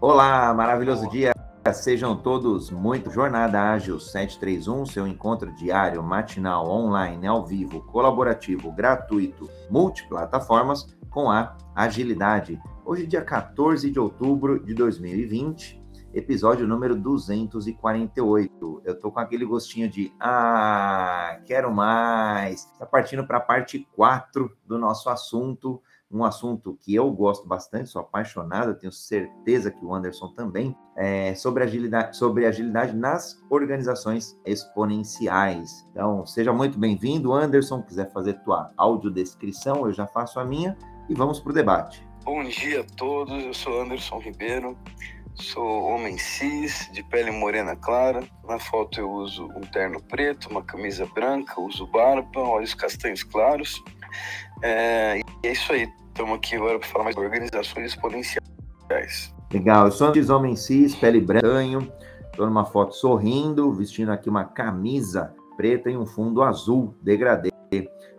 Olá, maravilhoso Olá. dia. Sejam todos muito Jornada Ágil 731, seu encontro diário, matinal, online, ao vivo, colaborativo, gratuito, multiplataformas com a agilidade. Hoje, dia 14 de outubro de 2020, episódio número 248. Eu tô com aquele gostinho de ah, quero mais. Está partindo para a parte 4 do nosso assunto um assunto que eu gosto bastante, sou apaixonado, tenho certeza que o Anderson também, é sobre agilidade, sobre agilidade nas organizações exponenciais. Então, seja muito bem-vindo, Anderson. Quiser fazer tua audiodescrição, eu já faço a minha e vamos para o debate. Bom dia a todos, eu sou Anderson Ribeiro, sou homem cis, de pele morena clara. Na foto eu uso um terno preto, uma camisa branca, uso barba, olhos castanhos claros. É, e é isso aí. Estamos aqui agora para falar mais de organizações exponenciais. Legal. Eu sou um homem cis, pele branca. Estou numa foto sorrindo, vestindo aqui uma camisa preta e um fundo azul degradê.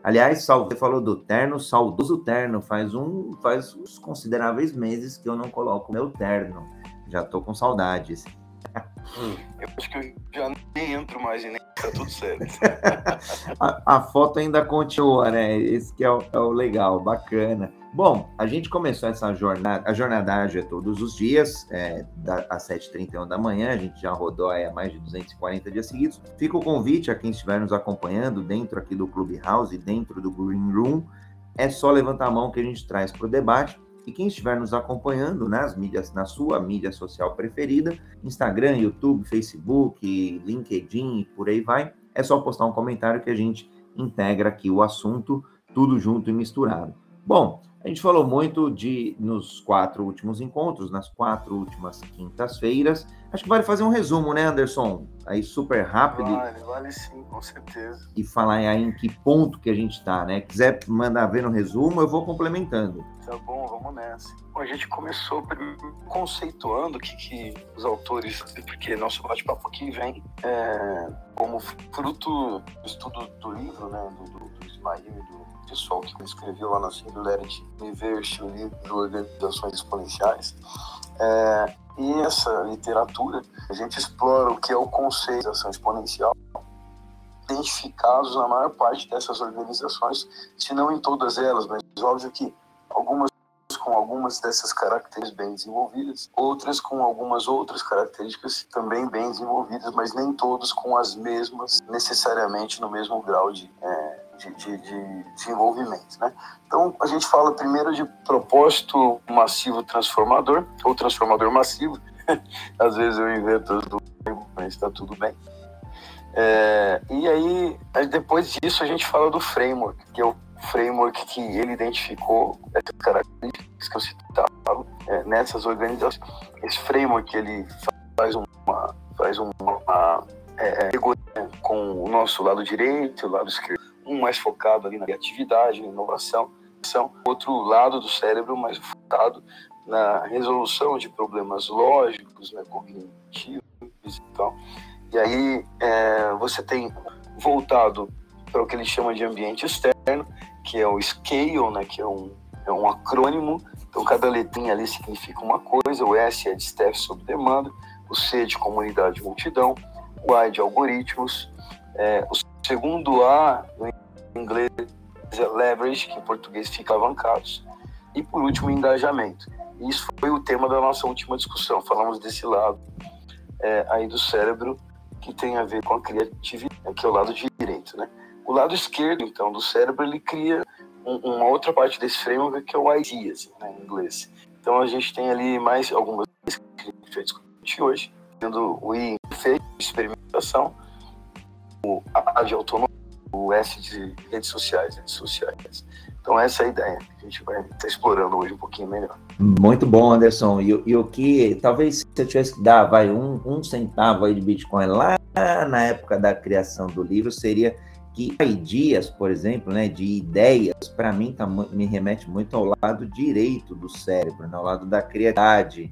Aliás, você falou do terno, saudoso terno. Faz um, faz uns consideráveis meses que eu não coloco meu terno. Já tô com saudades. Hum, eu acho que eu já nem entro mais e nem tá tudo certo. a, a, foto ainda continua, né? Esse que é o, é o, legal, bacana. Bom, a gente começou essa jornada, a jornadagem é todos os dias, é, da, às 7h31 da manhã, a gente já rodou aí há mais de 240 dias seguidos. Fica o convite a quem estiver nos acompanhando dentro aqui do Clubhouse, dentro do Green Room, é só levantar a mão que a gente traz para o debate e quem estiver nos acompanhando nas mídias, na sua mídia social preferida, Instagram, YouTube, Facebook, LinkedIn e por aí vai, é só postar um comentário que a gente integra aqui o assunto, tudo junto e misturado. Bom, a gente falou muito de nos quatro últimos encontros, nas quatro últimas quintas-feiras. Acho que vale fazer um resumo, né, Anderson? Aí super rápido. Vale, vale sim, com certeza. E falar aí em que ponto que a gente está, né? Quiser mandar ver no resumo, eu vou complementando. Tá bom, vamos nessa. Bom, a gente começou conceituando o que, que os autores, porque nosso bate-papo aqui vem é, como fruto do estudo do livro, né, do, do, do Ismael e do pessoal que escreveu lá na Singularity o livro de Organizações Exponenciais. É, e essa literatura, a gente explora o que é o conceito de ação exponencial, identificados na maior parte dessas organizações, se não em todas elas, mas óbvio que algumas com algumas dessas características bem desenvolvidas, outras com algumas outras características também bem desenvolvidas, mas nem todas com as mesmas, necessariamente no mesmo grau de, é, de, de, de desenvolvimento. Né? Então, a gente fala primeiro de propósito massivo transformador, ou transformador massivo. Às vezes eu invento as duas, mas está tudo bem. É, e aí, depois disso, a gente fala do framework, que é o framework que ele identificou, essas características que eu citava, é, nessas organizações. Esse framework, ele faz uma, faz uma é, é com o nosso lado direito o lado esquerdo um mais focado ali na criatividade, na inovação, outro lado do cérebro mais focado na resolução de problemas lógicos, né, cognitivos e tal. E aí é, você tem voltado para o que ele chama de ambiente externo, que é o scale, né, que é um, é um acrônimo. Então cada letrinha ali significa uma coisa. O S é de staff sob demanda, o C de comunidade multidão, o A de algoritmos, é, o segundo A em inglês é leverage, que em português fica alavancados. E por último, engajamento. Isso foi o tema da nossa última discussão. Falamos desse lado é, aí do cérebro que tem a ver com a criatividade, que é o lado direito, né? O lado esquerdo, então, do cérebro, ele cria um, uma outra parte desse framework que é o ideas, né, em inglês. Então a gente tem ali mais algumas que a gente vai discutir hoje, tendo o I experimentação, o A de autonomia, o S de redes sociais, redes sociais. Então essa é a ideia que a gente vai estar explorando hoje um pouquinho melhor. Muito bom, Anderson. E, e o que talvez se eu tivesse que dar vai um, um centavo aí de Bitcoin lá na época da criação do livro seria que ideias, por exemplo, né, de ideias, para mim tá, me remete muito ao lado direito do cérebro, né, ao lado da criatividade.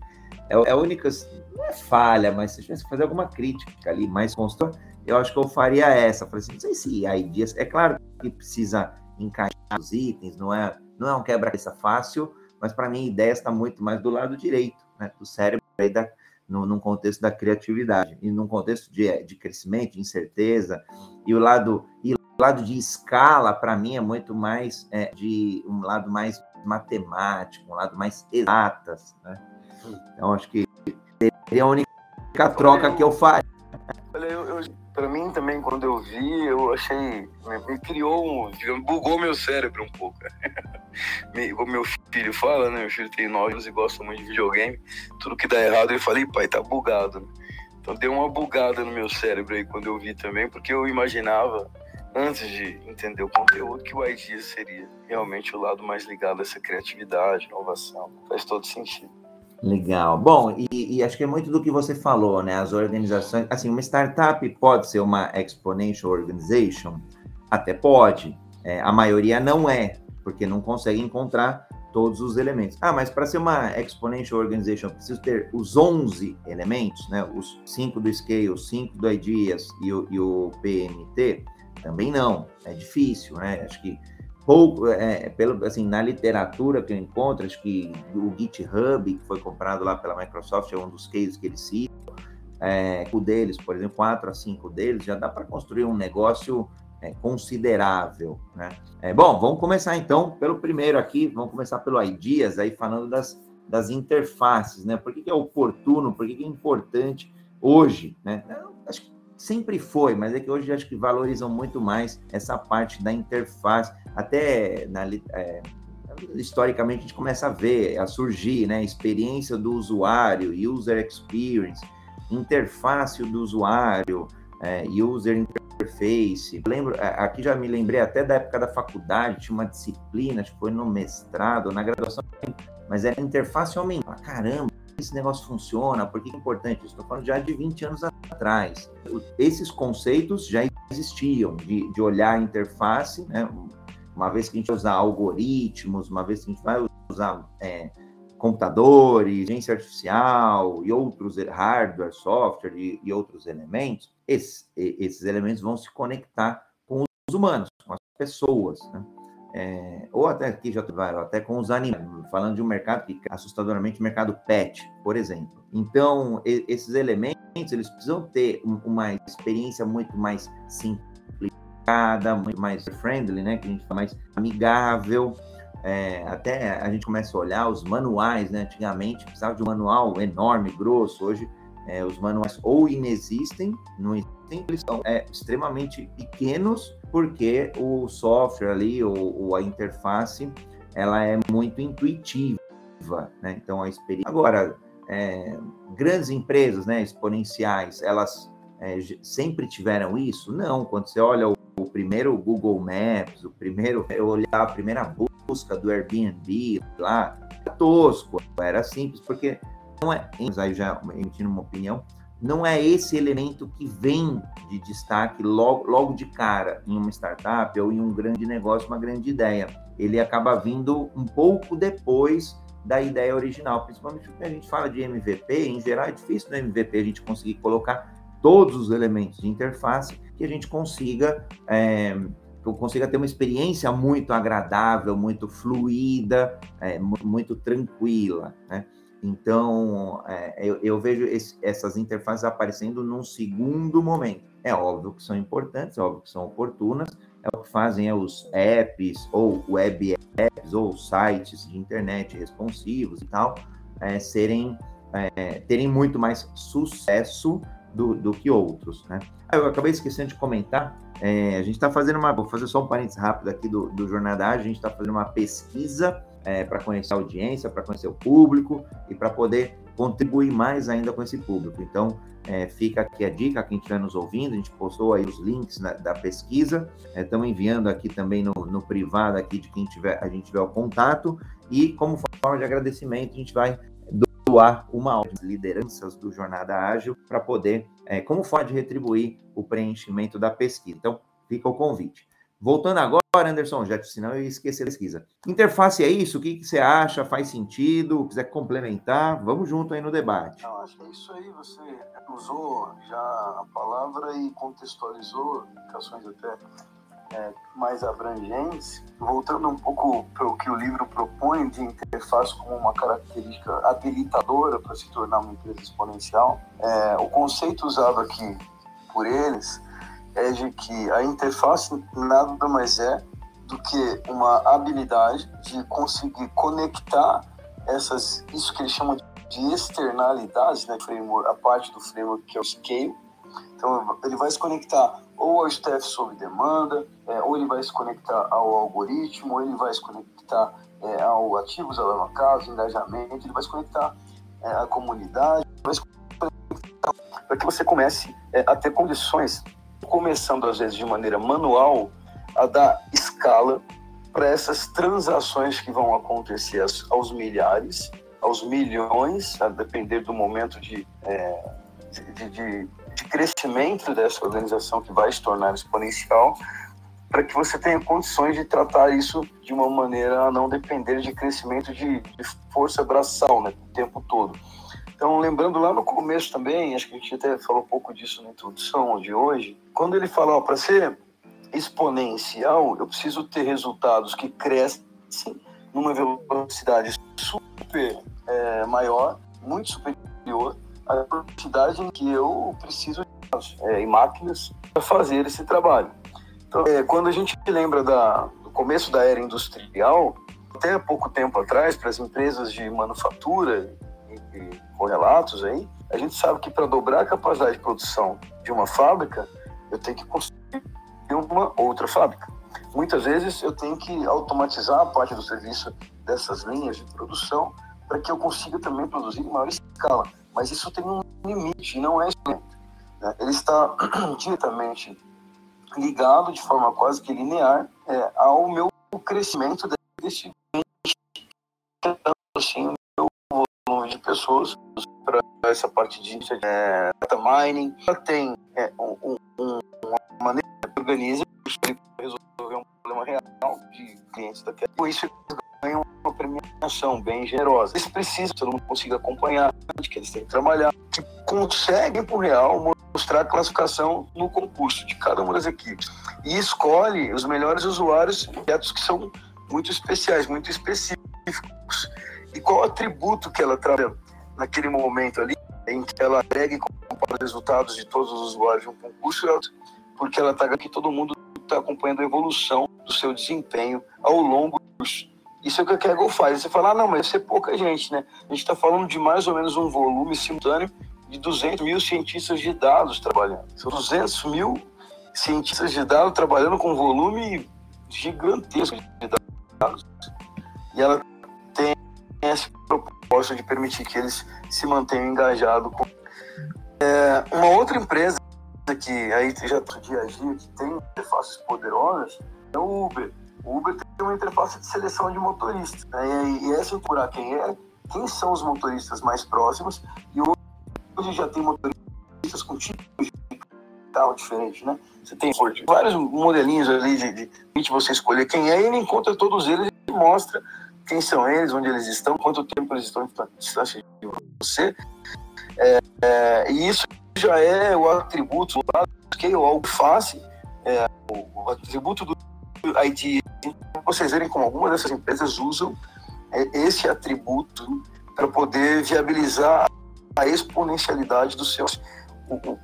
É, é a única, não é falha, mas se tivesse que fazer alguma crítica ali mais constante, eu acho que eu faria essa. Eu falei assim, não sei se ideas. É claro que precisa encaixar os itens, não é, não é um quebra-cabeça fácil, mas para mim ideias está muito mais do lado direito. né, do cérebro aí da, no, num contexto da criatividade e num contexto de, de crescimento, de incerteza e o lado e o lado de escala para mim é muito mais é, de um lado mais matemático, um lado mais exatas, né? Então acho que seria a única troca que eu faria. Eu, eu para mim também, quando eu vi, eu achei. Me, criou um. Digamos, bugou meu cérebro um pouco. me, o meu filho fala, né? Meu filho tem nove anos e gosta muito de videogame. Tudo que dá errado, ele fala, pai, tá bugado. Então deu uma bugada no meu cérebro aí quando eu vi também, porque eu imaginava, antes de entender o conteúdo, que o ID seria realmente o lado mais ligado a essa criatividade, inovação. Faz todo sentido. Legal. Bom, e, e, acho que é muito do que você falou, né? As organizações. Assim, uma startup pode ser uma exponential organization? Até pode. É, a maioria não é, porque não consegue encontrar todos os elementos. Ah, mas para ser uma exponential organization, preciso ter os 11 elementos, né? Os 5 do Scale, os 5 do Ideas e o, e o PMT? Também não. É difícil, né? Acho que pouco, é, pelo, assim, na literatura que eu encontro, acho que o GitHub, que foi comprado lá pela Microsoft, é um dos cases que eles citam, é, o deles, por exemplo, quatro a cinco deles, já dá para construir um negócio é, considerável, né? É, bom, vamos começar então pelo primeiro aqui, vamos começar pelo Ideas, aí falando das, das interfaces, né? Por que, que é oportuno, por que, que é importante hoje, né? acho que sempre foi, mas é que hoje acho que valorizam muito mais essa parte da interface. Até na, é, historicamente a gente começa a ver, a surgir, né? Experiência do usuário, user experience, interface do usuário, é, user interface. Lembro, aqui já me lembrei até da época da faculdade, tinha uma disciplina, acho que foi no mestrado, na graduação, mas era interface homem. Caramba, esse negócio funciona, por que é importante? Estou falando já de 20 anos atrás. Esses conceitos já existiam, de, de olhar a interface, né? uma vez que a gente vai usar algoritmos, uma vez que a gente vai usar é, computadores, inteligência artificial e outros hardware, software e, e outros elementos, esses, esses elementos vão se conectar com os humanos, com as pessoas. Né? É, ou até aqui já vai, até com os animais, falando de um mercado que assustadoramente mercado pet, por exemplo. Então, e, esses elementos eles precisam ter um, uma experiência muito mais simplificada, muito mais friendly, né, que a gente fala mais amigável. É, até a gente começa a olhar os manuais, né? Antigamente precisava de um manual enorme, grosso. Hoje é, os manuais ou inexistem, não existem, eles são é, extremamente pequenos porque o software ali, ou, ou a interface, ela é muito intuitiva, né? Então a experiência. Agora, é, grandes empresas, né, exponenciais, elas é, sempre tiveram isso? Não. Quando você olha o, o, primeiro Google Maps, o primeiro, eu olhar a primeira busca do Airbnb lá, tosco, era simples, porque não é, aí já emitindo uma opinião, não é esse elemento que vem de destaque logo, logo de cara em uma startup ou em um grande negócio, uma grande ideia. Ele acaba vindo um pouco depois da ideia original, principalmente quando a gente fala de MVP, em geral é difícil no MVP a gente conseguir colocar todos os elementos de interface que a gente consiga é, consiga ter uma experiência muito agradável, muito fluida, é, muito tranquila, né? Então, é, eu, eu, vejo esse, essas interfaces aparecendo num segundo momento. É óbvio que são importantes, é óbvio que são oportunas, é o que fazem é os apps, ou web apps, ou sites de internet responsivos e tal, é, serem, é, terem muito mais sucesso do, do que outros, né? Ah, eu acabei esquecendo de comentar, é, a gente está fazendo uma, vou fazer só um parênteses rápido aqui do, do Jornadagem, a gente está fazendo uma pesquisa é, para conhecer a audiência, para conhecer o público e para poder contribuir mais ainda com esse público. Então, é, fica aqui a dica, quem estiver nos ouvindo, a gente postou aí os links na, da pesquisa, estamos é, enviando aqui também no, no, privado aqui de quem tiver, a gente tiver o contato, e como forma de agradecimento, a gente vai doar uma aula de lideranças do Jornada Ágil para poder, é, como forma de retribuir o preenchimento da pesquisa. Então, fica o convite. Voltando agora, Anderson, já senão eu ia esquecer a pesquisa. Interface é isso? O que, que você acha? Faz sentido? Quiser complementar? Vamos junto aí no debate. Não, acho que é isso aí. Você usou já a palavra e contextualizou indicações até é, mais abrangentes, voltando um pouco para o que o livro propõe de interface como uma característica habilitadora para se tornar uma empresa exponencial, é, o conceito usado aqui por eles é de que a interface nada mais é do que uma habilidade de conseguir conectar essas, isso que eles chamam de externalidades, né, framework, a parte do framework que é o scale. Então, ele vai se conectar ou ao staff sob demanda, é, ou ele vai se conectar ao algoritmo, ou ele vai se conectar é, ao ativos alavancados, engajamento, ele vai se conectar é, à comunidade, vai se conectar para que você comece é, a ter condições, começando às vezes de maneira manual, a dar escala para essas transações que vão acontecer aos milhares, aos milhões, a depender do momento de, é, de, de, de crescimento dessa organização que vai se tornar exponencial, para que você tenha condições de tratar isso de uma maneira a não depender de crescimento de, de força braçal né, o tempo todo. Então, lembrando lá no começo também, acho que a gente até falou um pouco disso na introdução de hoje, quando ele fala, para ser exponencial, eu preciso ter resultados que crescem numa velocidade super é, maior, muito superior à velocidade em que eu preciso de é, máquinas para fazer esse trabalho. Então, é, quando a gente lembra da, do começo da era industrial, até pouco tempo atrás, para as empresas de manufatura e, correlatos aí, a gente sabe que para dobrar a capacidade de produção de uma fábrica, eu tenho que construir uma outra fábrica. Muitas vezes eu tenho que automatizar a parte do serviço dessas linhas de produção para que eu consiga também produzir em maior escala. Mas isso tem um limite, não é né? Ele está diretamente ligado de forma quase que linear é, ao meu crescimento desse assim, volume de pessoas para essa parte de é, data mining. Tem é, um, um, uma maneira organiza para resolver um problema real de clientes daquela. Com isso, eles ganham uma premiação bem generosa. Eles precisam, todo mundo consiga acompanhar, que eles têm que trabalhar, que conseguem, por real, mostrar a classificação no concurso de cada uma das equipes. E escolhe os melhores usuários projetos que são muito especiais, muito específicos. E qual atributo que ela trabalha naquele momento ali, em que ela agrega e compara os resultados de todos os usuários de um concurso, porque ela está que todo mundo está acompanhando a evolução do seu desempenho ao longo dos isso é o que a Kaggle faz. Você fala, ah, não, mas isso é pouca gente, né? A gente está falando de mais ou menos um volume simultâneo de 200 mil cientistas de dados trabalhando. São 200 mil cientistas de dados trabalhando com um volume gigantesco de dados. E ela tem proposta de permitir que eles se mantenham engajados com. É, uma outra empresa que aí já dia a dia que tem interfaces poderosas é o Uber. O Uber tem uma interface de seleção de motoristas. Né? E, e essa procurar quem é, quem são os motoristas mais próximos. E hoje já tem motoristas com tipos de carro diferente, né? Você tem vários modelinhos ali de, de, de você escolher quem é e ele encontra todos eles e mostra quem são eles, onde eles estão, quanto tempo eles estão em distância de você. É, é, e isso já é o atributo lá que o alface, é, o, atributo do ID. Vocês verem como algumas dessas empresas usam é, esse atributo para poder viabilizar a exponencialidade dos seus.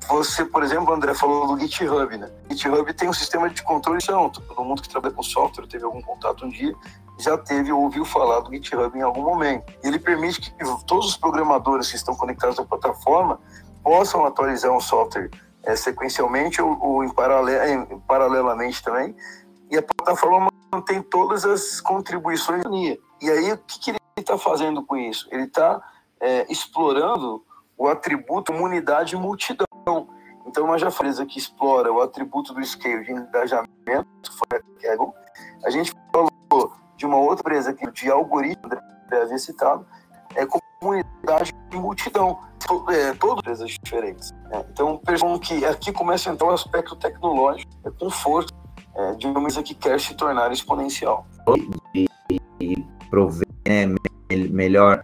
Você, por exemplo, André, falou do GitHub, né? GitHub tem um sistema de controle, então, todo mundo que trabalha com software, teve algum contato um dia, já teve ou ouviu falar do GitHub em algum momento. Ele permite que todos os programadores que estão conectados à plataforma possam atualizar um software é, sequencialmente ou, ou em, paralel, em, paralelamente também, e a plataforma mantém todas as contribuições. E aí, o que, que ele está fazendo com isso? Ele está é, explorando o atributo unidade multidão. Então, uma jafareza que explora o atributo do scale de engajamento, foi a Kaggle. A gente falou de uma outra empresa que de algoritmo, que havia citado, é comunidade e multidão, é, todas empresas diferentes. Né? Então, percebam que aqui começa então o aspecto tecnológico, é conforto é, de uma empresa que quer se tornar exponencial. E, e prover né, melhor,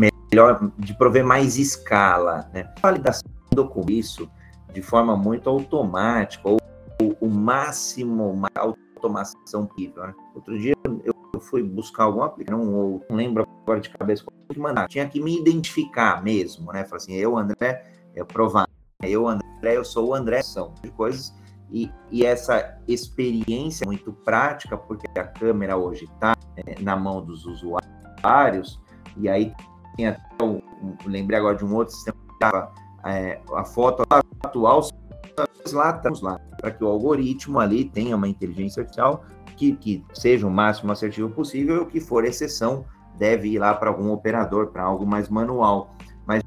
melhor, de prover mais escala, né? Validação com isso de forma muito automática ou o máximo, automação possível. Né? Outro dia eu fui buscar algum aplicativo, não, lembro agora de cabeça como mandar. Tinha que me identificar mesmo, né? Falei assim, eu, André, eu provar, eu, André, eu sou o André, são de coisas. E, e, essa experiência muito prática, porque a câmera hoje está é, na mão dos usuários, e aí tem até, um, lembrei agora de um outro sistema que estava é, a foto atual lá estamos lá, para que o algoritmo ali tenha uma inteligência artificial que, que seja o máximo assertivo possível, e o que for exceção deve ir lá para algum operador, para algo mais manual. Mas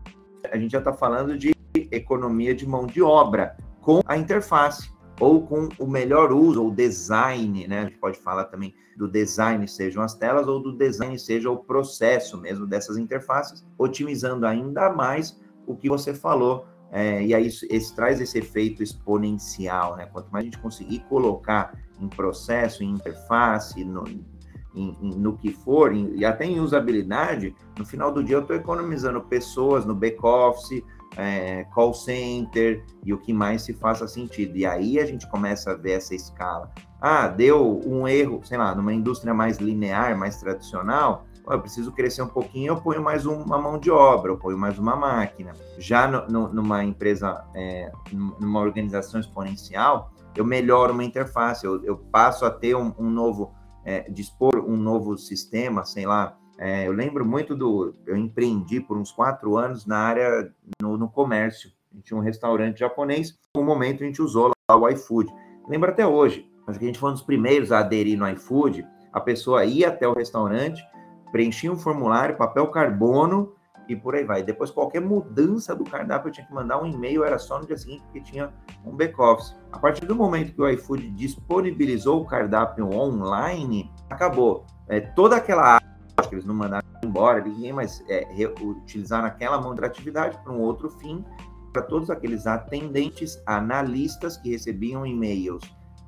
a gente já está falando de economia de mão de obra com a interface ou com o melhor uso, ou design, né? A gente pode falar também do design, sejam as telas, ou do design, seja o processo mesmo dessas interfaces, otimizando ainda mais o que você falou é, e aí isso, traz esse efeito exponencial, né? Quanto mais a gente conseguir colocar em processo, em interface, no, em, em, no que for, em, e até em usabilidade, no final do dia eu estou economizando pessoas no back-office, é, call center e o que mais se faça sentido. E aí a gente começa a ver essa escala. Ah, deu um erro, sei lá, numa indústria mais linear, mais tradicional, eu preciso crescer um pouquinho, eu ponho mais uma mão de obra, eu ponho mais uma máquina. Já no, no, numa empresa, é, numa organização exponencial, eu melhoro uma interface, eu, eu passo a ter um, um novo, é, dispor um novo sistema, sei lá. É, eu lembro muito do. Eu empreendi por uns quatro anos na área, no, no comércio. A gente tinha um restaurante japonês, um momento a gente usou lá o iFood. Lembro até hoje, acho que a gente foi um dos primeiros a aderir no iFood. A pessoa ia até o restaurante, preenchia um formulário, papel carbono e por aí vai. Depois, qualquer mudança do cardápio, eu tinha que mandar um e-mail, era só no dia seguinte, porque tinha um back-office. A partir do momento que o iFood disponibilizou o cardápio online, acabou. É, toda aquela área que eles não mandaram embora, ninguém mais é, utilizaram aquela mão de atividade para um outro fim, para todos aqueles atendentes, analistas que recebiam e-mails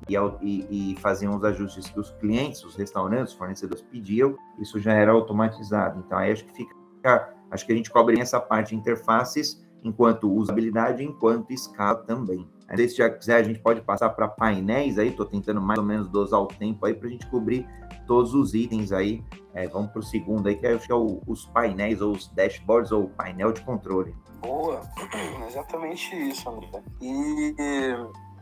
e, e, faziam os ajustes que os clientes, os restaurantes, os fornecedores pediam, isso já era automatizado. Então, aí acho que fica, acho que a gente cobre essa parte de interfaces, enquanto usabilidade, enquanto escala também. Se já quiser, a gente pode passar para painéis aí, estou tentando mais ou menos dosar o tempo aí para a gente cobrir todos os itens aí. É, vamos para o segundo aí, que acho que é o, os painéis, ou os dashboards, ou painel de controle. Boa, exatamente isso, André. E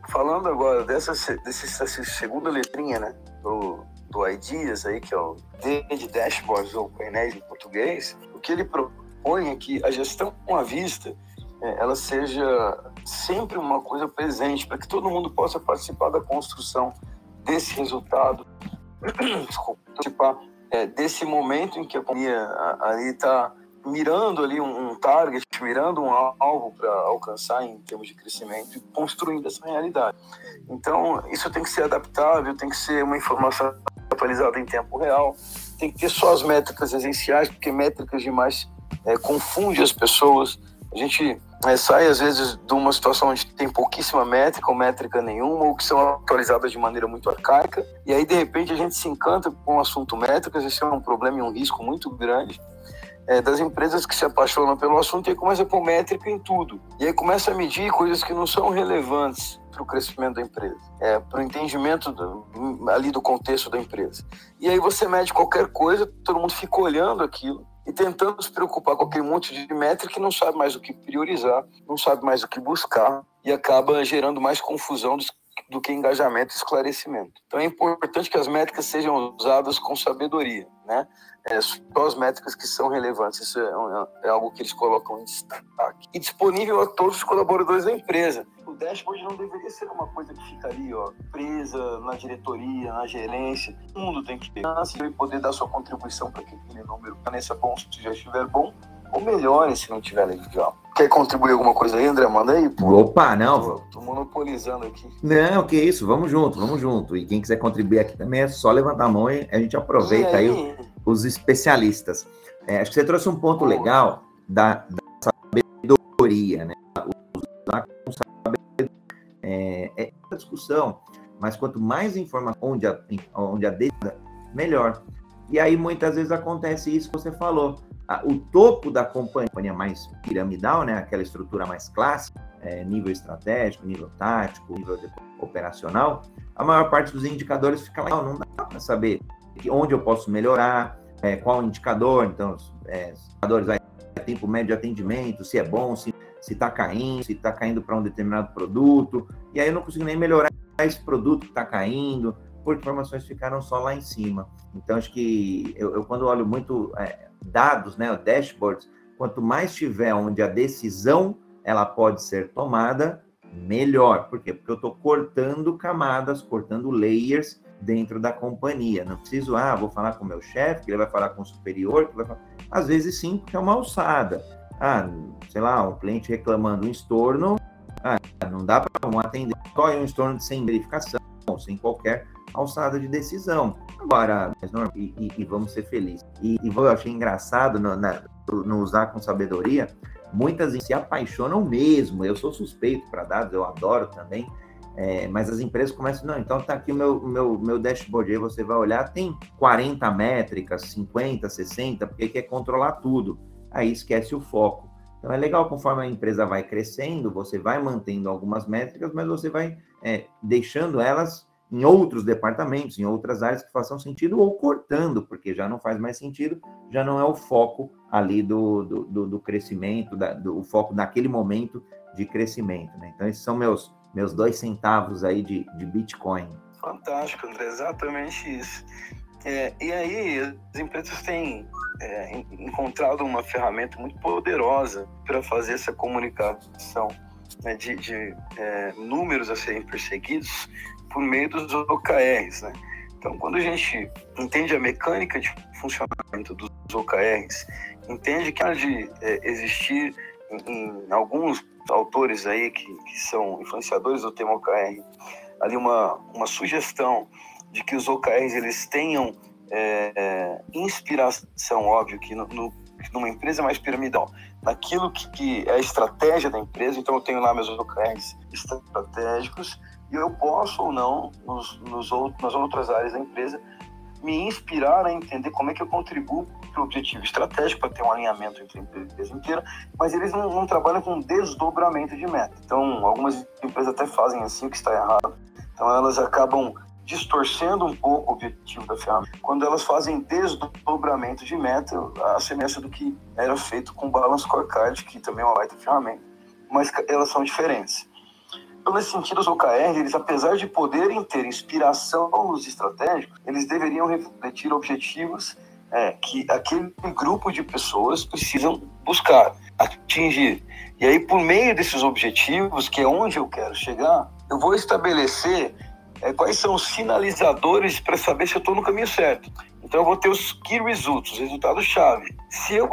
falando agora dessa, dessa, segunda letrinha, né, do, do IDEAS aí, que é o D de dashboards ou painéis em português, o que ele propõe é que a gestão à vista é, ela seja sempre uma coisa presente, para que todo mundo possa participar da construção desse resultado, é, desse momento em que a companhia ali está mirando ali um, um target, mirando um alvo para alcançar em termos de crescimento e construindo essa realidade. Então, isso tem que ser adaptável, tem que ser uma informação atualizada em tempo real, tem que ter só as métricas essenciais, porque métricas demais é, confunde as pessoas. A gente é, sai, às vezes, de uma situação onde tem pouquíssima métrica ou métrica nenhuma, ou que são atualizadas de maneira muito arcaica, e aí, de repente, a gente se encanta com o assunto métricas, esse é um problema e um risco muito grande, é, das empresas que se apaixonam pelo assunto e começa a pôr métrica em tudo. E aí começa a medir coisas que não são relevantes para o crescimento da empresa, é, para o entendimento do, ali do contexto da empresa. E aí você mede qualquer coisa, todo mundo fica olhando aquilo e tentando se preocupar com aquele monte de métrica que não sabe mais o que priorizar, não sabe mais o que buscar e acaba gerando mais confusão do, que engajamento e esclarecimento. Então é importante que as métricas sejam usadas com sabedoria, né? é, só as métricas que são relevantes. Isso é, é, algo que eles colocam em destaque. E disponível a todos os colaboradores da empresa. O dashboard não deveria ser uma coisa que fica ali, ó, presa na diretoria, na gerência. Todo mundo tem que ter e poder dar sua contribuição para que aquele número permaneça bom se já estiver bom, ou melhore se não estiver legal. Quer contribuir alguma coisa aí, André? Manda aí, pô. Opa, não. Tô, tô, monopolizando aqui. Não, que isso. Vamos junto, vamos junto. E quem quiser contribuir aqui também é só levantar a mão e a gente aproveita aí, aí os especialistas. É, acho que você trouxe um ponto legal da, da sabedoria, né? Usar com sabedoria. É, é discussão, mas quanto mais informação onde a, onde a data, melhor. E aí muitas vezes acontece isso que você falou. O topo da companhia mais piramidal, né? Aquela estrutura mais clássica, é, nível estratégico, nível tático, nível operacional, a maior parte dos indicadores fica lá, não, não dá para saber onde eu posso melhorar, é, qual indicador, então, é, indicadores aí, tempo médio de atendimento, se é bom, se está caindo, se está caindo para um determinado produto, e aí eu não consigo nem melhorar esse produto que está caindo, porque informações ficaram só lá em cima. Então, acho que eu, eu quando olho muito é, dados, né, dashboards, quanto mais tiver onde a decisão ela pode ser tomada, melhor. Por quê? Porque eu estou cortando camadas, cortando layers dentro da companhia. Não preciso, ah, vou falar com o meu chefe, que ele vai falar com o superior, que vai falar... Às vezes sim, porque é uma alçada. Ah, sei lá, um cliente reclamando um estorno, ah, não dá para um atender só um estorno sem verificação, sem qualquer alçada de decisão. Agora, e, e, e vamos ser felizes. E, e eu achei engraçado no, na, no usar com sabedoria, muitas se apaixonam mesmo. Eu sou suspeito para dados, eu adoro também. É, mas as empresas começam, não, então tá aqui o meu, meu, meu dashboard, aí você vai olhar, tem 40 métricas, 50, 60, porque quer controlar tudo. Aí esquece o foco. Então é legal, conforme a empresa vai crescendo, você vai mantendo algumas métricas, mas você vai é, deixando elas em outros departamentos, em outras áreas que façam sentido, ou cortando, porque já não faz mais sentido, já não é o foco ali do, do, do, do crescimento, da, do foco naquele momento de crescimento. Né? Então, esses são meus, meus dois centavos aí de, de Bitcoin. Fantástico, André, exatamente isso. É, e aí, as empresas têm é, encontrado uma ferramenta muito poderosa para fazer essa comunicação né, de, de é, números a serem perseguidos por meio dos OKRs, né? Então, quando a gente entende a mecânica de funcionamento dos OKRs, entende que há de é, existir em, em, alguns autores aí que, que, são influenciadores do tema OKR, ali uma, uma sugestão de que os OKRs eles tenham é, é, inspiração, óbvio, que no, no, numa empresa mais piramidal, naquilo que, que, é a estratégia da empresa, então eu tenho lá meus OKRs estratégicos, e eu posso ou não, nos, nos outros, nas outras áreas da empresa, me inspirar a entender como é que eu contribuo para o objetivo estratégico, para ter um alinhamento entre a empresa inteira, mas eles não, não, trabalham com desdobramento de meta. Então, algumas empresas até fazem assim, o que está errado. Então, elas acabam distorcendo um pouco o objetivo da ferramenta. Quando elas fazem desdobramento de meta, a semelhança do que era feito com o Balance Scorecard, que também é uma baita ferramenta, mas elas são diferentes. Então, nesse sentido, os OKR, eles, apesar de poderem ter inspiração nos estratégicos, eles deveriam refletir objetivos é, que aquele grupo de pessoas precisam buscar, atingir. E aí, por meio desses objetivos, que é onde eu quero chegar, eu vou estabelecer é, quais são os sinalizadores para saber se eu estou no caminho certo. Então eu vou ter os key results, os resultados-chave. Se eu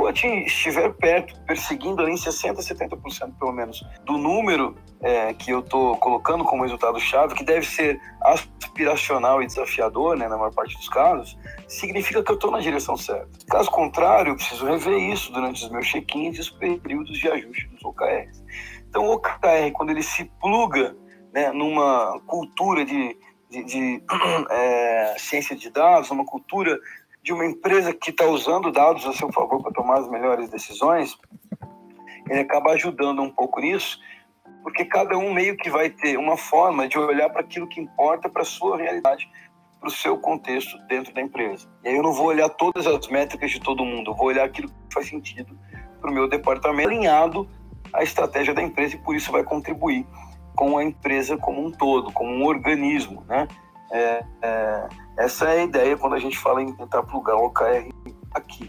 estiver perto, perseguindo ali em 60%, 70% pelo menos do número é, que eu estou colocando como resultado-chave, que deve ser aspiracional e desafiador, né, na maior parte dos casos, significa que eu estou na direção certa. Caso contrário, eu preciso rever isso durante os meus check-ins e os períodos de ajuste dos OKRs. Então o OKR, quando ele se pluga né, numa cultura de, de, de é, ciência de dados, numa cultura de uma empresa que está usando dados a seu favor para tomar as melhores decisões, ele acaba ajudando um pouco nisso, porque cada um meio que vai ter uma forma de olhar para aquilo que importa para a sua realidade, para o seu contexto dentro da empresa. E aí eu não vou olhar todas as métricas de todo mundo, eu vou olhar aquilo que faz sentido para o meu departamento, alinhado à estratégia da empresa e por isso vai contribuir com a empresa como um todo, como um organismo, né? É, é, essa é a ideia quando a gente fala em tentar plugar o OKR aqui.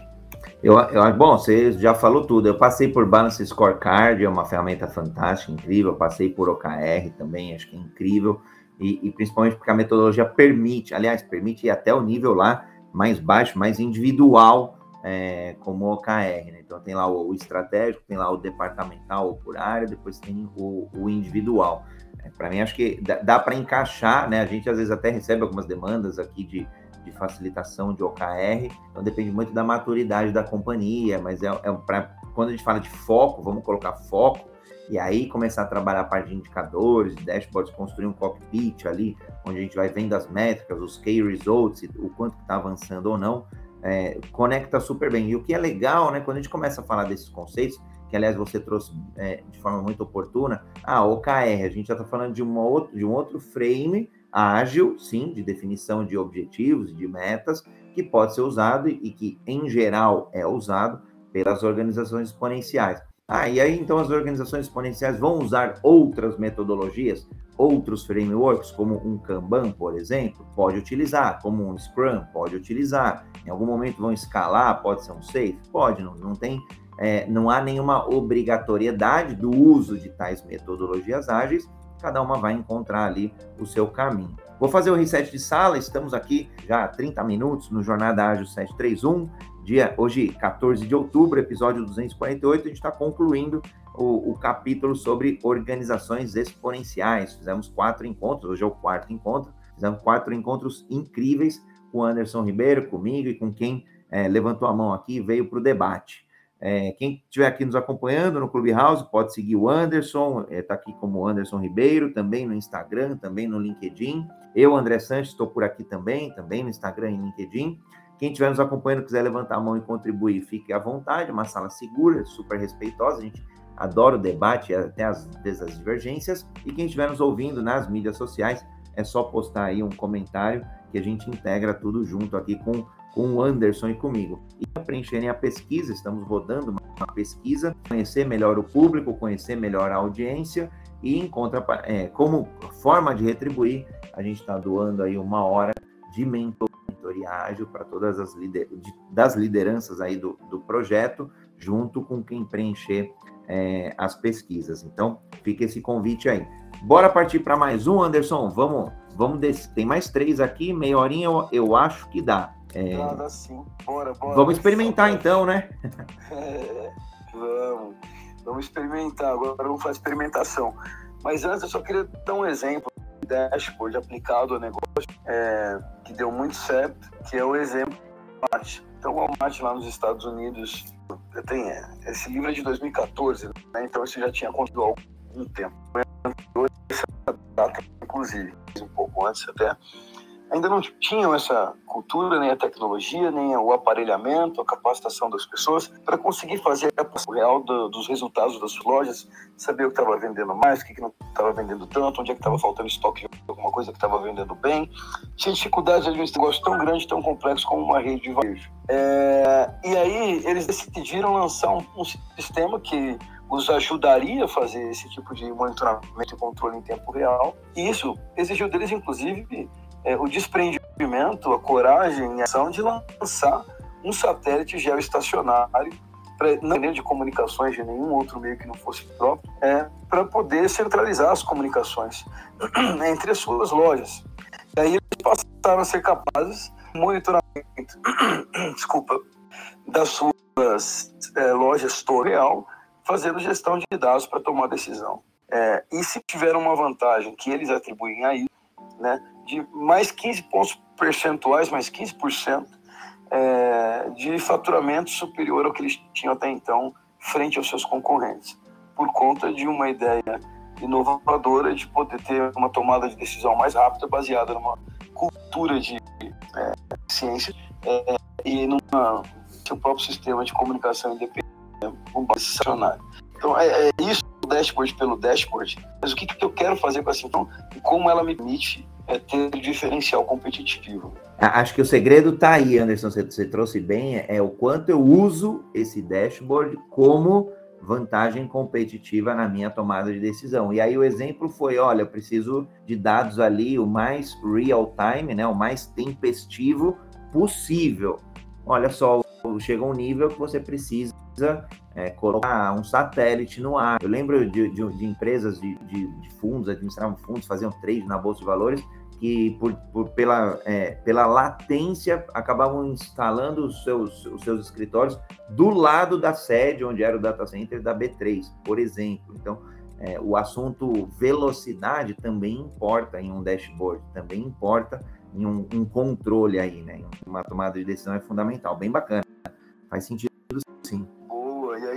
Eu, eu, bom, você já falou tudo. Eu passei por Balance Scorecard, é uma ferramenta fantástica, incrível. Eu passei por OKR também, acho que é incrível. E, e, principalmente porque a metodologia permite, aliás, permite ir até o nível lá mais baixo, mais individual é, como OKR. Né? Então tem lá o, o, estratégico, tem lá o departamental ou por área, depois tem o, o individual. É, para mim, acho que dá, dá para encaixar, né? A gente às vezes até recebe algumas demandas aqui de, de facilitação de OKR, então depende muito da maturidade da companhia, mas é, é quando a gente fala de foco, vamos colocar foco, e aí começar a trabalhar a parte de indicadores, dashboards, construir um cockpit ali, onde a gente vai vendo as métricas, os key results, o quanto está avançando ou não, é, conecta super bem. E o que é legal, né, quando a gente começa a falar desses conceitos, que aliás você trouxe é, de forma muito oportuna. Ah, OKR, a gente já está falando de, uma outro, de um outro frame ágil, sim, de definição de objetivos, de metas, que pode ser usado e que, em geral, é usado pelas organizações exponenciais. Ah, e aí então as organizações exponenciais vão usar outras metodologias, outros frameworks, como um Kanban, por exemplo, pode utilizar, como um Scrum, pode utilizar. Em algum momento vão escalar, pode ser um Safe? Pode, não, não tem, é, não há nenhuma obrigatoriedade do uso de tais metodologias ágeis, cada uma vai encontrar ali o seu caminho. Vou fazer o reset de sala, estamos aqui já há 30 minutos no Jornada Ágil 731, dia, hoje, 14 de outubro, episódio 248, a gente está concluindo o, o, capítulo sobre organizações exponenciais. Fizemos quatro encontros, hoje é o quarto encontro, fizemos quatro encontros incríveis com o Anderson Ribeiro, comigo e com quem é, levantou a mão aqui e veio para o debate. É, quem estiver aqui nos acompanhando no Clubhouse pode seguir o Anderson, está é, tá aqui como Anderson Ribeiro, também no Instagram, também no LinkedIn. Eu, André Santos, estou por aqui também, também no Instagram e LinkedIn. Quem estiver nos acompanhando, quiser levantar a mão e contribuir, fique à vontade, uma sala segura, super respeitosa, a gente adora o debate, até às vezes as divergências. E quem estiver nos ouvindo nas mídias sociais, é só postar aí um comentário que a gente integra tudo junto aqui com, com o Anderson e comigo. E para preencherem a pesquisa, estamos rodando uma pesquisa, conhecer melhor o público, conhecer melhor a audiência e encontra é, como forma de retribuir, a gente está doando aí uma hora de mentor mentoria ágil para todas as lider das lideranças aí do, do projeto, junto com quem preencher é, as pesquisas. Então, fica esse convite aí. Bora partir para mais um, Anderson? Vamos, vamos desse. Tem mais três aqui, meia horinha eu, eu acho que dá. É... Dá, sim. Bora, bora. Vamos experimentar então, né? É, vamos. Vamos experimentar. Agora vamos fazer experimentação. Mas antes eu só queria dar um exemplo dashboard aplicado ao negócio é, que deu muito certo, que é o exemplo. Então, o Walmart lá nos Estados Unidos tem é, esse livro é de 2014, né? então isso já tinha acontecido há algum tempo. Essa data, inclusive, um pouco antes até ainda não tinham essa cultura, nem a tecnologia, nem o aparelhamento, a capacitação das pessoas para conseguir fazer a real do, dos resultados das lojas, saber o que estava vendendo mais, o que, não estava vendendo tanto, onde é que estava faltando estoque de alguma coisa que estava vendendo bem. Tinha dificuldade de um negócio tão grande, tão complexo como uma rede de varejo. É, e aí eles decidiram lançar um, um sistema que os ajudaria a fazer esse tipo de monitoramento e controle em tempo real. E isso exigiu deles, inclusive, é, o desprendimento, a coragem e a ação de lançar um satélite geoestacionário para não de comunicações de nenhum outro meio que não fosse próprio, é, para poder centralizar as comunicações entre as suas lojas. E aí eles passaram a ser capazes de monitoramento, desculpa, das suas é, lojas todo real, fazendo gestão de dados para tomar decisão. É, e se tiver uma vantagem que eles atribuem a isso, né, de mais 15 pontos percentuais, mais 15% é, de faturamento superior ao que eles tinham até então frente aos seus concorrentes, por conta de uma ideia inovadora de poder ter uma tomada de decisão mais rápida baseada numa cultura de é, ciência é, e num seu próprio sistema de comunicação independente, um base Então é, é isso dashboard pelo dashboard, mas o que, que eu quero fazer com essa então e como ela me permite é ter diferencial competitivo. Acho que o segredo está aí, Anderson, você, você trouxe bem, é, é o quanto eu uso esse dashboard como vantagem competitiva na minha tomada de decisão. E aí o exemplo foi, olha, eu preciso de dados ali o mais real time, né, o mais tempestivo possível. Olha só, chega um nível que você precisa é, colocar um satélite no ar. Eu lembro de, de, de empresas de, de, fundos, administravam fundos, faziam trade na Bolsa de Valores, que por, por pela, é, pela latência acabavam instalando os seus, os seus escritórios do lado da sede, onde era o data center da B3, por exemplo. Então, é, o assunto velocidade também importa em um dashboard, também importa em um, um controle aí, né? Uma tomada de decisão é fundamental, bem bacana. Faz sentido, sim.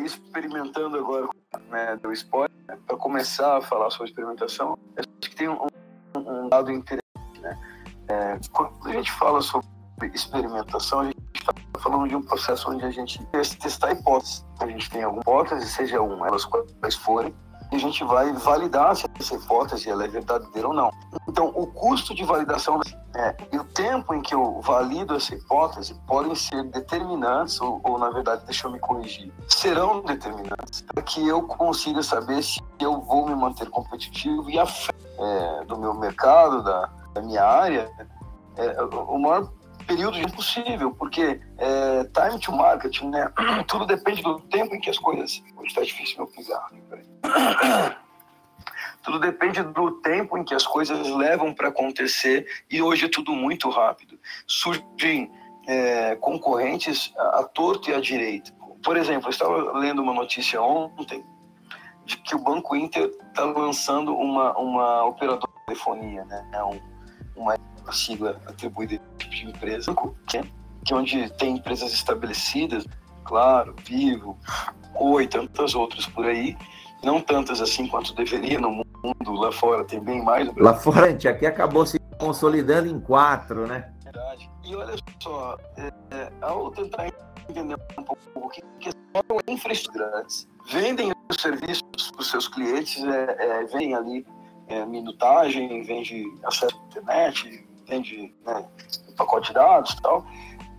Experimentando agora, né, do spoiler, para começar a falar sobre experimentação, acho que tem um, um dado interessante, né? É, quando a gente fala sobre experimentação, a gente está falando de um processo onde a gente testar hipóteses. A gente tem alguma hipótese, seja uma, elas quais forem, e a gente vai validar se essa hipótese ela é verdadeira ou não. Então, o custo de validação é, e o tempo em que eu valido essa hipótese podem ser determinantes, ou, ou na verdade, deixa eu me corrigir, serão determinantes para que eu consiga saber se eu vou me manter competitivo e a fé é, do meu mercado, da, da minha área, é, o maior período impossível, porque é, time to market, né? Tudo depende do tempo em que as coisas. Está difícil meu pisar. Tudo depende do tempo em que as coisas levam para acontecer e hoje é tudo muito rápido. Surgem é, concorrentes à torto e à direita. Por exemplo, eu estava lendo uma notícia ontem de que o Banco Inter está lançando uma, uma operadora de telefonia, né? É um, uma sigla atribuída de empresa, que é onde tem empresas estabelecidas, claro, Vivo, Oi, tantas outras por aí, não tantas assim quanto deveria no mundo, lá fora tem bem mais. Lá fora, a gente aqui acabou se consolidando em quatro, né? Verdade. E olha só, é, é, ao tentar entender um pouco o que, que são infraestruturas, vendem os serviços para os seus clientes, é, é, vem ali é, minutagem, vende acesso à internet, vende né, pacote de dados e tal,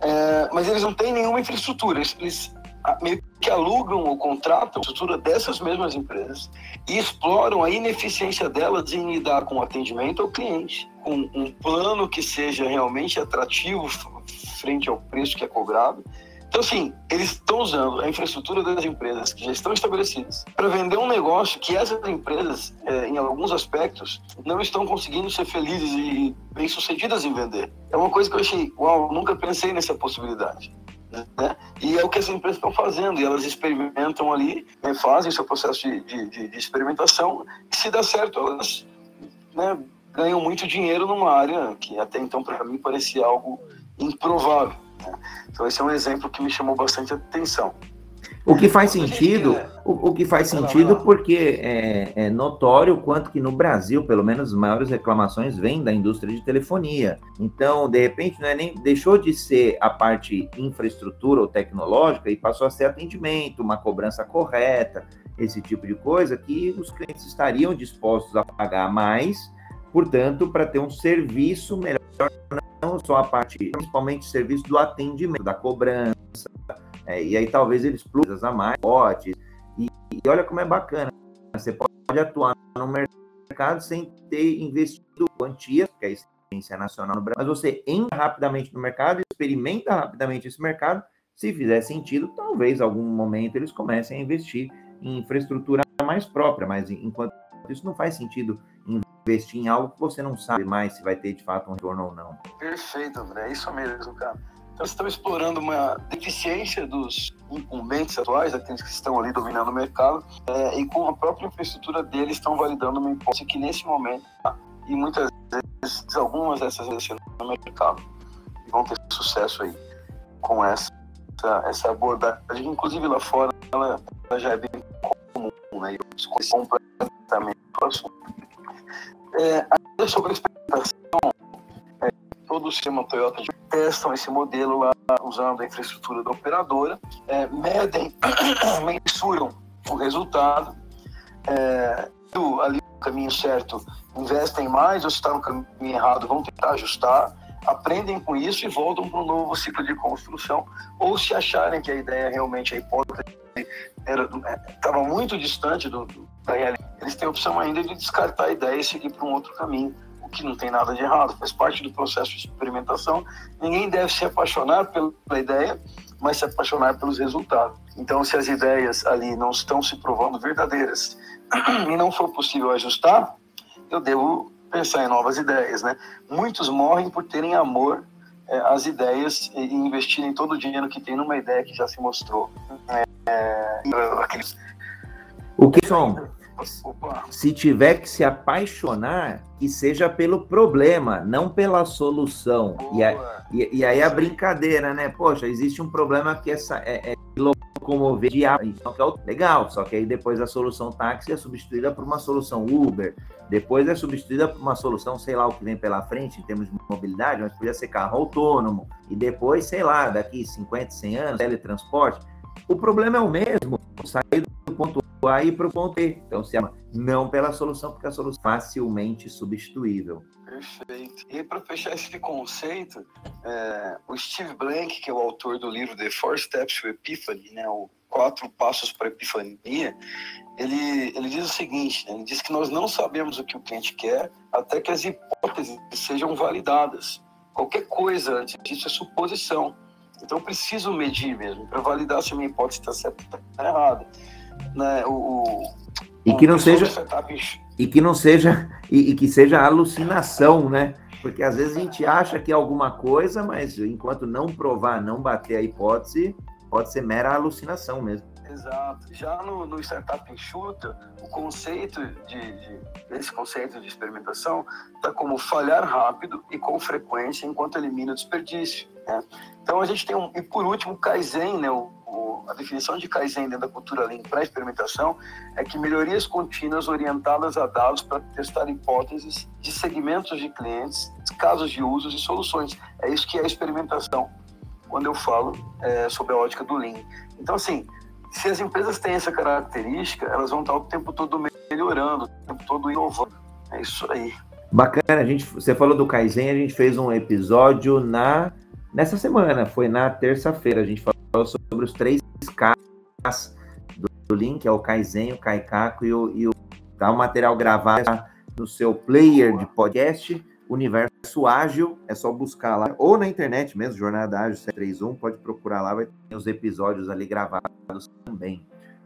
é, mas eles não têm nenhuma infraestrutura, eles, eles meio que alugam ou contratam a estrutura dessas mesmas empresas e exploram a ineficiência delas em lidar com o atendimento ao cliente, com um plano que seja realmente atrativo frente ao preço que é cobrado. Então, assim, eles estão usando a infraestrutura das empresas que já estão estabelecidas para vender um negócio que essas empresas, é, em alguns aspectos, não estão conseguindo ser felizes e bem-sucedidas em vender. É uma coisa que eu achei, uau, nunca pensei nessa possibilidade. Né? E é o que as empresas estão fazendo, e elas experimentam ali, né, fazem seu processo de, de, de, experimentação, e se dá certo, elas né, ganham muito dinheiro numa área que até então para mim parecia algo improvável. Né? Então esse é um exemplo que me chamou bastante atenção. O que faz sentido, o, o que faz sentido porque é, é, notório quanto que no Brasil, pelo menos, as maiores reclamações vêm da indústria de telefonia. Então, de repente, não é nem deixou de ser a parte infraestrutura ou tecnológica e passou a ser atendimento, uma cobrança correta, esse tipo de coisa que os clientes estariam dispostos a pagar mais, portanto, para ter um serviço melhor, não só a parte, principalmente serviço do atendimento, da cobrança é, e aí talvez eles plugam a mais, potes. E, e olha como é bacana. Você pode atuar no mercado sem ter investido quantia, que é experiência nacional no Brasil, mas você entra rapidamente no mercado, experimenta rapidamente esse mercado. Se fizer sentido, talvez algum momento eles comecem a investir em infraestrutura mais própria, mas enquanto isso não faz sentido investir em algo que você não sabe mais se vai ter de fato um retorno ou não. Perfeito, André, é isso mesmo, cara. Então, estão explorando uma deficiência dos incumbentes atuais, aqueles que estão ali dominando o mercado, é, e com a própria infraestrutura deles estão validando uma hipótese que nesse momento, tá? e muitas vezes, algumas dessas vezes no mercado, e vão ter sucesso aí com essa, essa abordagem, inclusive lá fora ela, ela já é bem comum, né? E completamente o assunto. É, sobre a experimentação, todo o sistema Toyota testam esse modelo lá usando a infraestrutura da operadora, é, medem, mensuram o resultado, é, ali no caminho certo investem mais, ou se está no caminho errado vão tentar ajustar, aprendem com isso e voltam para um novo ciclo de construção, ou se acharem que a ideia realmente, a hipótese estava é, muito distante do, do, da realidade, eles têm a opção ainda de descartar a ideia e seguir para um outro caminho que não tem nada de errado, faz parte do processo de experimentação. Ninguém deve se apaixonar pela ideia, mas se apaixonar pelos resultados. Então, se as ideias ali não estão se provando verdadeiras e não for possível ajustar, eu devo pensar em novas ideias, né? Muitos morrem por terem amor é, às ideias e investirem todo o dinheiro que tem numa ideia que já se mostrou. É, é, aqueles... O que são? Se tiver que se apaixonar, que seja pelo problema, não pela solução. E, a, e, e, aí a brincadeira, né? Poxa, existe um problema que essa é, é locomover de então, é legal, só que aí depois a solução táxi é substituída por uma solução Uber, depois é substituída por uma solução, sei lá o que vem pela frente em termos de mobilidade, mas podia ser carro autônomo, e depois, sei lá, daqui 50, 100 anos, teletransporte. O problema é o mesmo, sair do ponto A e para o ponto B. Então, se chama não pela solução, porque a solução é facilmente substituível. Perfeito. E para fechar esse conceito, é, o Steve Blank, que é o autor do livro The Four Steps to Epiphany, né, o Quatro Passos para a Epifania, ele, ele diz o seguinte: né, ele diz que nós não sabemos o que o cliente quer até que as hipóteses sejam validadas. Qualquer coisa antes disso é suposição. Então, eu preciso medir mesmo para validar se a minha hipótese está certa ou está errada. Né, o, e que não seja e que não seja e, e, que seja alucinação, né? Porque às vezes a gente acha que é alguma coisa, mas enquanto não provar, não bater a hipótese, pode ser mera alucinação mesmo. Exato. Já no, no Startup Enxuta, o conceito de, de, esse conceito de experimentação está como falhar rápido e com frequência enquanto elimina o desperdício. Né? Então a gente tem um, e por último, o Kaizen, né? O, a definição de Kaizen dentro da cultura Lean para experimentação é que melhorias contínuas orientadas a dados para testar hipóteses de segmentos de clientes, casos de usos e soluções. É isso que é experimentação quando eu falo é, sobre a ótica do Lean. Então, assim, se as empresas têm essa característica, elas vão estar o tempo todo melhorando, o tempo todo inovando. É isso aí. Bacana, a gente, você falou do Kaizen, a gente fez um episódio na nessa semana, foi na terça-feira, a gente falou sobre os três Do, do link, é o Kaizen, o Kaikaku e o, e o tá material gravado no seu player de podcast, Universo Ágil, é só buscar lá, ou na internet mesmo, Jornada Ágil 731, pode procurar lá, vai ter os episódios ali gravados também.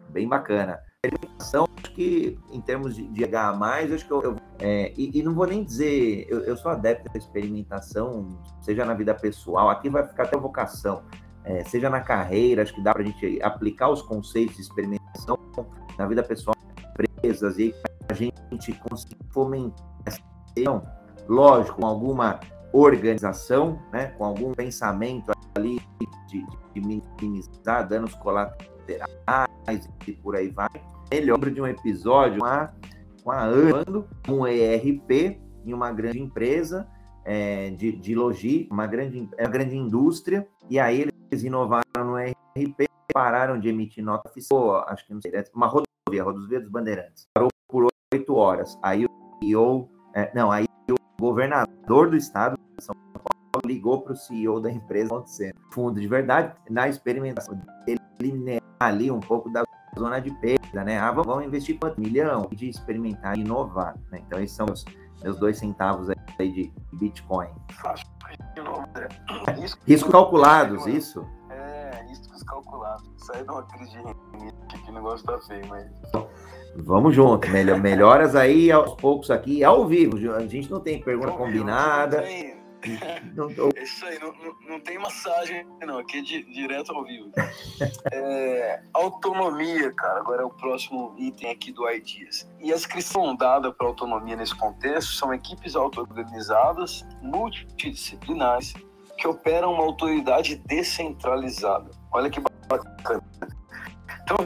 Bem bacana. Acho que em termos de, de H+, acho que eu, eu é, e, e, não vou nem dizer, eu, eu sou adepto da experimentação, seja na vida pessoal, aqui vai ficar até vocação, é, seja na carreira, acho que dá para a gente aplicar os conceitos de experimentação na vida pessoal, empresas, e a gente conseguir fomentar essa questão, lógico, com alguma organização, né, com algum pensamento ali de, de minimizar danos colaterais e por aí vai. Ele lembra de um episódio com a ANDO, um ERP em uma grande empresa é, de, de logística, uma grande, uma grande indústria, e aí ele eles inovaram no RP, pararam de emitir nota fiscal, acho que não sei, uma rodovia, rodovia dos Bandeirantes. Parou por oito horas. Aí o CEO, é, não, aí o governador do estado de São Paulo ligou para o CEO da empresa acontecendo. Fundo de verdade, na experimentação, ele ali um pouco da zona de perda, né? Ah, vamos investir quanto? Milhão de experimentar e inovar, né? Então, esses são os meus dois centavos aí de Bitcoin. Riscos, riscos calculados, isso? É, riscos calculados. Sai de uma crise de rinite que o negócio tá feio, mas. Vamos junto, melhor, melhoras aí aos poucos aqui, ao vivo. A gente não tem pergunta combinada. Não tem, não, É isso aí, não, não, não, tem massagem, não, aqui é di, direto ao vivo. É, autonomia, cara, agora é o próximo item aqui do IDEAS. E a inscrição dada para autonomia nesse contexto são equipes auto-organizadas, multidisciplinares, que operam uma autoridade descentralizada. Olha que bacana. Então,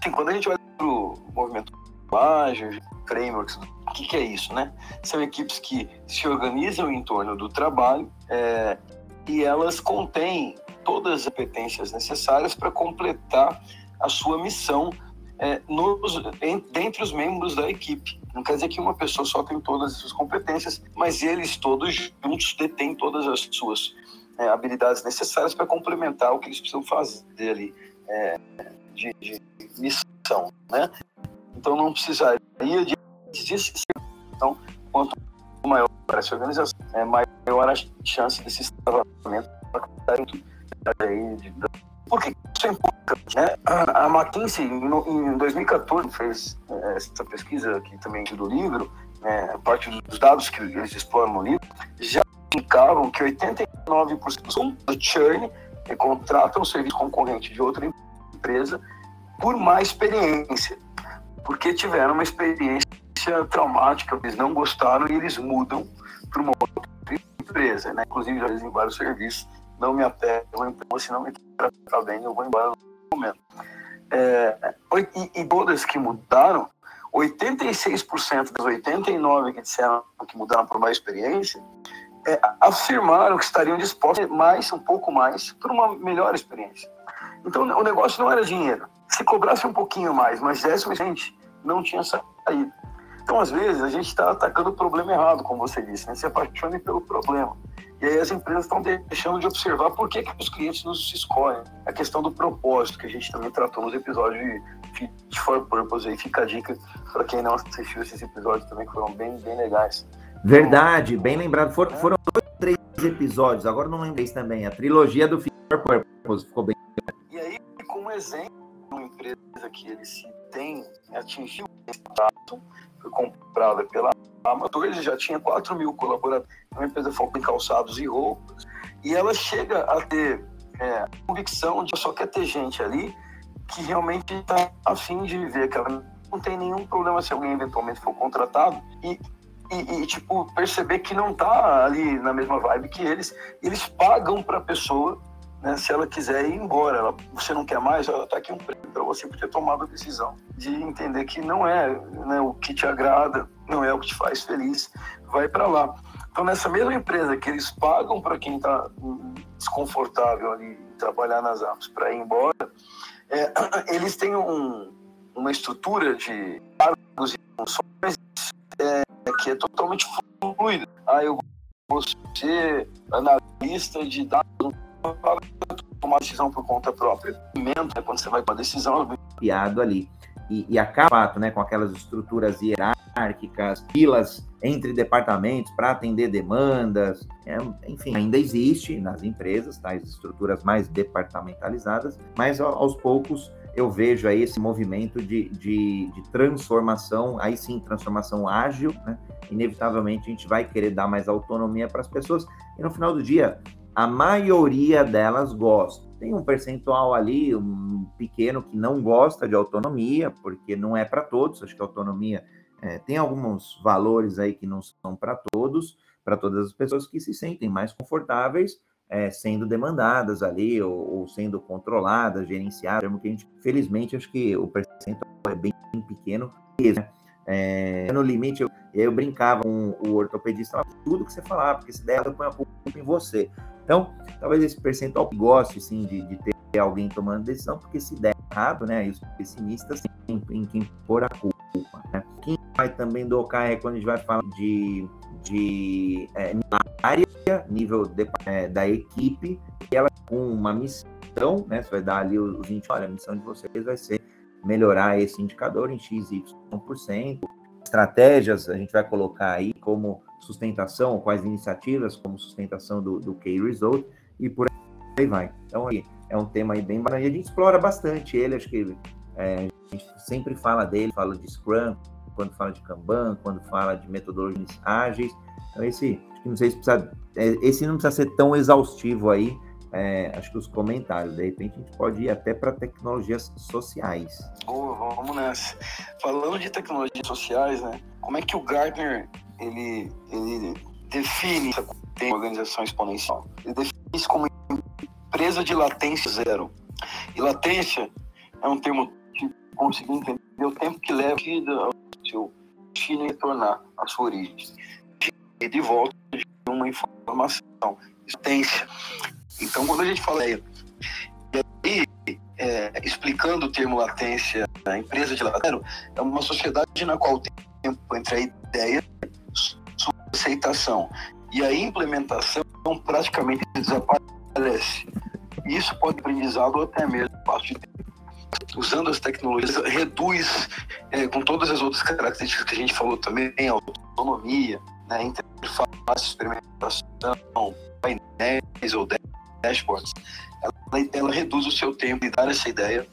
assim, quando a gente olha para o movimento ágil, frameworks o que, que, é isso, né? São equipes que se organizam em torno do trabalho é, e elas contêm todas as competências necessárias para completar a sua missão é, nos, em, dentre os membros da equipe. Não quer dizer que uma pessoa só tem todas as suas competências, mas eles todos juntos detêm todas as suas é, habilidades necessárias para complementar o que eles precisam fazer ali é, de, de missão, né? Então não precisaria de então, quanto maior essa organização, é maior a chance desse travamento por que isso é importante? Né? A McKinsey, em 2014, fez é, essa pesquisa aqui também do livro, né, parte dos dados que eles exploram no livro, já indicavam que 89% do churn contratam um serviço concorrente de outra empresa por má experiência, porque tiveram uma experiência traumática, eles não gostaram e eles mudam para uma outra empresa, né? Inclusive, já em vários serviços, não me apego, então, se não me tratar bem, eu vou embora momento. É, e, e todas que mudaram, 86% das 89 que disseram que mudaram por mais experiência, é, afirmaram que estariam dispostos mais, um pouco mais, por uma melhor experiência. Então o negócio não era dinheiro. Se cobrasse um pouquinho mais, mas desse gente, não tinha saído. Então, às vezes, a gente está atacando o problema errado, como você disse, né? se apaixone pelo problema. E aí as empresas estão deixando de observar por que, que os clientes nos escolhem. A questão do propósito, que a gente também tratou nos episódios de Fit for Purpose. Aí fica a dica para quem não assistiu esses episódios também, que foram bem, bem legais. Verdade, bem lembrado. For, é. Foram dois, três episódios, agora não lembrei também. A trilogia do Fit for Purpose ficou bem. E aí, como exemplo, empresa que ele se tem, atingiu esse status, foi comprada pela Amazon, ele já tinha 4 mil colaboradores, uma empresa focada em calçados e roupas, e ela chega a ter é, convicção de só quer ter gente ali que realmente está afim de viver, ela não tem nenhum problema se alguém eventualmente for contratado, e, e, e tipo, perceber que não está ali na mesma vibe que eles, eles pagam para a pessoa né, se ela quiser ir embora, ela, você não quer mais, está aqui um prêmio para você por ter tomado a decisão de entender que não é né, o que te agrada, não é o que te faz feliz, vai para lá. Então, nessa mesma empresa que eles pagam para quem está desconfortável ali trabalhar nas apps para ir embora, é, eles têm um, uma estrutura de cargos e funções é, que é totalmente fluida. Ah, eu vou ser analista de dados para tomar decisão por conta própria. Né, quando você vai para a decisão. Piado ali. E, e acaba né, com aquelas estruturas hierárquicas, filas entre departamentos para atender demandas. É, enfim, ainda existe nas empresas tais tá, estruturas mais departamentalizadas, mas aos poucos eu vejo aí esse movimento de, de, de transformação, aí sim, transformação ágil, né? Inevitavelmente a gente vai querer dar mais autonomia para as pessoas, e no final do dia, a maioria delas gosta. Tem um percentual ali, um pequeno, que não gosta de autonomia, porque não é para todos. Acho que autonomia é, tem alguns valores aí que não são para todos, para todas as pessoas que se sentem mais confortáveis é, sendo demandadas ali, ou, ou, sendo controladas, gerenciadas, que a gente, felizmente, acho que o percentual é bem pequeno. Né? É, no limite, eu, eu brincava com o ortopedista, tudo que você falar, porque se der, eu ponho a culpa em você. Então, talvez esse percentual goste, sim, de, de ter alguém tomando decisão, porque se der errado, né, os pessimistas têm em quem pôr a culpa. Né? Quem vai também docar é quando a gente vai falar de, de é, área, nível de, é, da equipe, e ela com uma missão, né, você vai dar ali os 20, olha, a missão de vocês vai ser melhorar esse indicador em x, y%, estratégias a gente vai colocar aí como sustentação, quais iniciativas como sustentação do, do Key Result e por aí vai. Então, aí, é um tema aí bem bacana. A gente explora bastante ele, acho que é, a gente sempre fala dele, fala de Scrum, quando fala de Kanban, quando fala de metodologias ágeis. Então, esse, não sei se precisa, é, esse não precisa ser tão exaustivo aí, é, acho que os comentários. De repente a gente pode ir até para tecnologias sociais. Boa, vamos nessa. Falando de tecnologias sociais, né? Como é que o Gartner ele, ele define essa organização exponencial? Ele define isso como empresa de latência zero. E latência é um termo que conseguir entender o tempo que leva ao seu destino retornar à sua origem. E de volta de uma informação. Latência então, quando a gente fala aí, e aí, é, explicando o termo latência, a empresa de latero, é uma sociedade na qual o tempo entre a ideia sua aceitação e a implementação praticamente desaparece. Isso pode ser aprendizado até mesmo parte de. Usando as tecnologias, reduz, é, com todas as outras características que a gente falou também, autonomia, né, interface, experimentação, painéis ou dashboards, ela, ela reduz o seu tempo em dar essa ideia,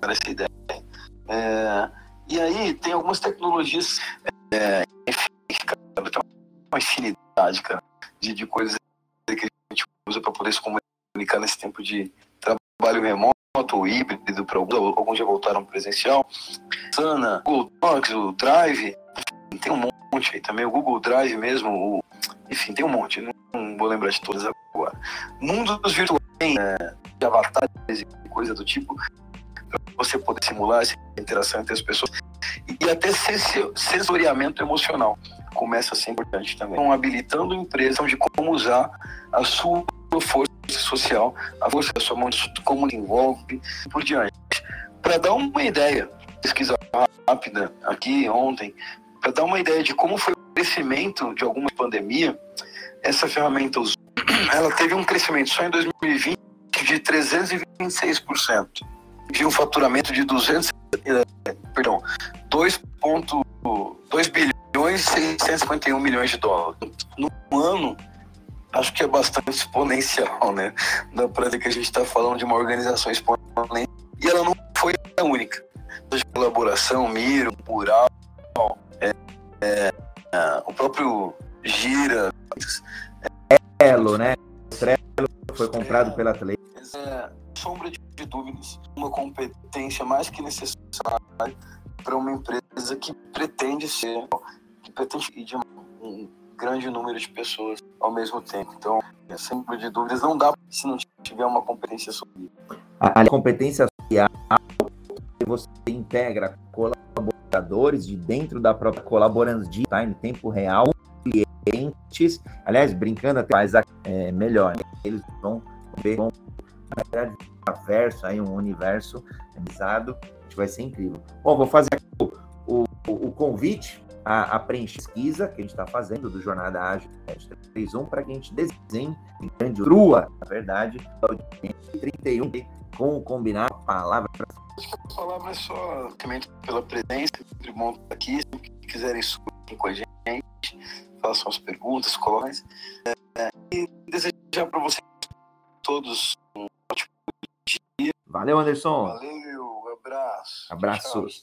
dar essa ideia. É, e aí tem algumas tecnologias, é, uma infinidade, cara, de, de coisas que a gente usa para poder se comunicar nesse tempo de trabalho remoto ou híbrido para alguns, alguns já voltaram presencial. Sana, Google Docs, o Drive, tem um monte aí também, o Google Drive mesmo, o, enfim, tem um monte, não, não vou lembrar de todas agora. Mundo dos virtuais, é, de avatares e coisa do tipo, você poder simular essa interação entre as pessoas e até sensoriamento emocional começa a ser importante também. Então, habilitando empresas de como usar a sua força social, a força da sua mão, como envolve, por diante. Para dar uma ideia, pesquisa rápida aqui ontem, para dar uma ideia de como foi o crescimento de alguma pandemia, essa ferramenta ela teve um crescimento só em 2020 de 326%. De um faturamento de 200, eh, perdão, 2.2 bilhões e 651 milhões de dólares. No ano, acho que é bastante exponencial, né? Dá pra dizer que a gente está falando de uma organização exponencial e ela não foi a única. De colaboração, Miro, Mural, é, é, é, o próprio Gira. Trello, né? O Trello foi comprado pela Atlético. É, sombra de dúvidas, uma competência mais que necessária para uma empresa que pretende ser, que pretende ir de um grande número de pessoas ao mesmo tempo. Então, sem de dúvidas, não dá se não tiver uma competência social. A competência social, você integra colaboradores de dentro da própria colaborando tá, em tempo real, clientes, aliás, brincando até mais é, melhor, né? eles vão ver, vão na verdade, um aí um universo realizado, que vai ser incrível. Bom, vou fazer o, o, o convite a, a pesquisa que a gente está fazendo do Jornada Ágil 31 para que a gente desenhe em grande crua, na verdade, 31 com o combinado palavra. A palavra é só também pela presença, sempre bom estar aqui, se quiserem subir com a gente, façam as perguntas, coloquem. É, e desejar para vocês todos um ótimo dia. Valeu, Anderson. Valeu, abraço. Abraços. Tchau.